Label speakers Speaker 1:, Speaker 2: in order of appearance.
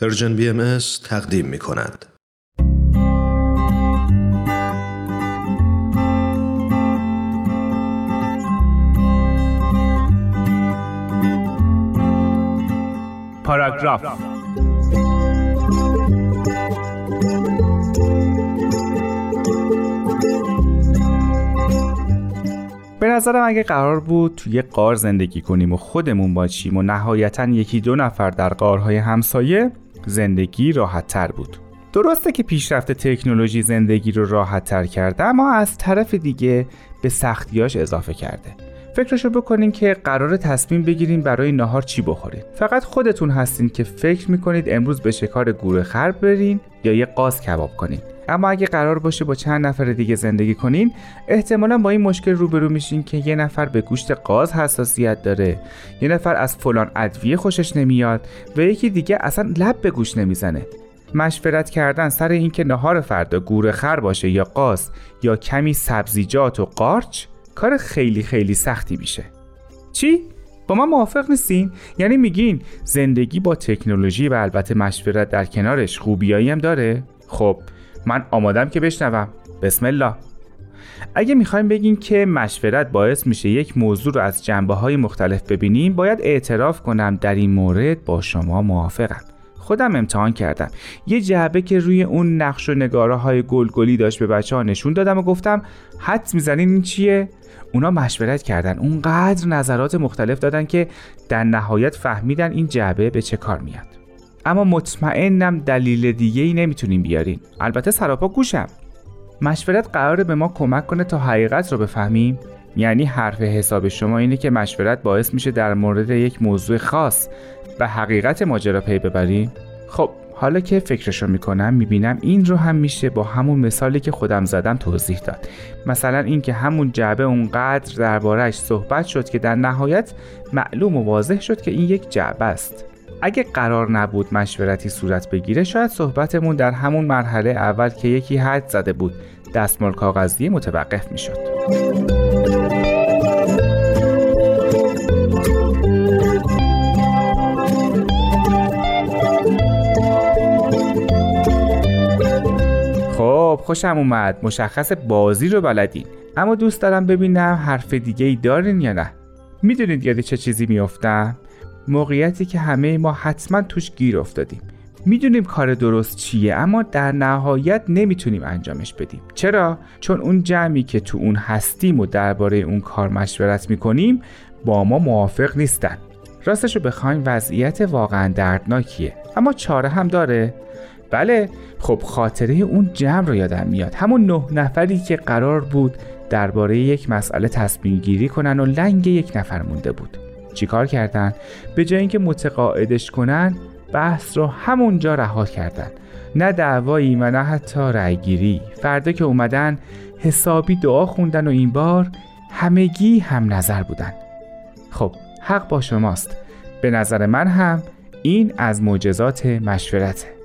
Speaker 1: پرژن بی ام تقدیم می کند.
Speaker 2: پاراگراف به نظرم اگه قرار بود توی قار زندگی کنیم و خودمون باشیم و نهایتا یکی دو نفر در قارهای همسایه زندگی راحت تر بود. درسته که پیشرفت تکنولوژی زندگی رو راحت تر کرده اما از طرف دیگه به سختیاش اضافه کرده. فکرشو بکنین که قرار تصمیم بگیرین برای نهار چی بخورین. فقط خودتون هستین که فکر می‌کنید امروز به شکار گوره خر برین یا یه قاز کباب کنین. اما اگه قرار باشه با چند نفر دیگه زندگی کنین احتمالا با این مشکل روبرو میشین که یه نفر به گوشت قاز حساسیت داره. یه نفر از فلان ادویه خوشش نمیاد و یکی دیگه اصلا لب به گوش نمی‌زنه. مشورت کردن سر اینکه نهار فردا گوره خر باشه یا قاز یا کمی سبزیجات و قارچ کار خیلی خیلی سختی میشه. چی؟ با من موافق نیستین؟ یعنی میگین زندگی با تکنولوژی و البته مشورت در کنارش خوبیایی هم داره؟ خب من آمادم که بشنوم. بسم الله. اگه می‌خوایم بگیم که مشورت باعث میشه یک موضوع رو از جنبه های مختلف ببینیم باید اعتراف کنم در این مورد با شما موافقم. خودم امتحان کردم. یه جعبه که روی اون نقش و نگاره های گلگلی داشت به بچه ها نشون دادم و گفتم حد می‌زنین این چیه؟ اونا مشورت کردن. اونقدر نظرات مختلف دادن که در نهایت فهمیدن این جعبه به چه کار میاد. اما مطمئنم دلیل دیگه ای نمی‌تونیم بیارین البته سراپا گوشم. مشورت قراره به ما کمک کنه تا حقیقت رو بفهمیم. یعنی حرف حساب شما اینه که مشورت باعث میشه در مورد یک موضوع خاص و حقیقت ماجرا پی ببریم. خب حالا که فکرشو می‌کنم می‌بینم این رو هم میشه با همون مثالی که خودم زدم توضیح داد. مثلا اینکه همون جعبه اونقدر دربارهش صحبت شد که در نهایت معلوم و واضح شد که این یک جعبه است. اگه قرار نبود مشورتی صورت بگیره شاید صحبتمون در همون مرحله اول که یکی حد زده بود دستمال کاغذی متوقف می‌شد. خب خوشم اومد. مشخص بازی رو بلدین. اما دوست دارم ببینم حرف دیگه ای دارین یا نه. می‌دونید یاد چه چیزی میافتم؟ موقعیتی که همه ما حتما توش گیر افتادیم. می‌دونیم کار درست چیه اما در نهایت نمی‌تونیم انجامش بدیم. چرا؟ چون اون جمعی که تو اون هستیم و درباره اون کار مشورت می‌کنیم با ما موافق نیستن. راستش رو بخوایم وضعیت واقعا دردناکیه. اما چاره هم داره. بله خب خاطره اون جمع رو یادم میاد. همون نه نفری که قرار بود درباره یک مسئله تصمیم گیری کنن و لنگ یک نفر مونده بود. چیکار کردن؟ به جای اینکه متقاعدش کنن بحث رو همونجا رها کردن. نه دعوایی و نه حتی رأیگیری. فردا که اومدن حسابی دعا خوندن و این بار همگی هم نظر بودن. خب حق با شماست. به نظر من هم این از معجزات مشورته.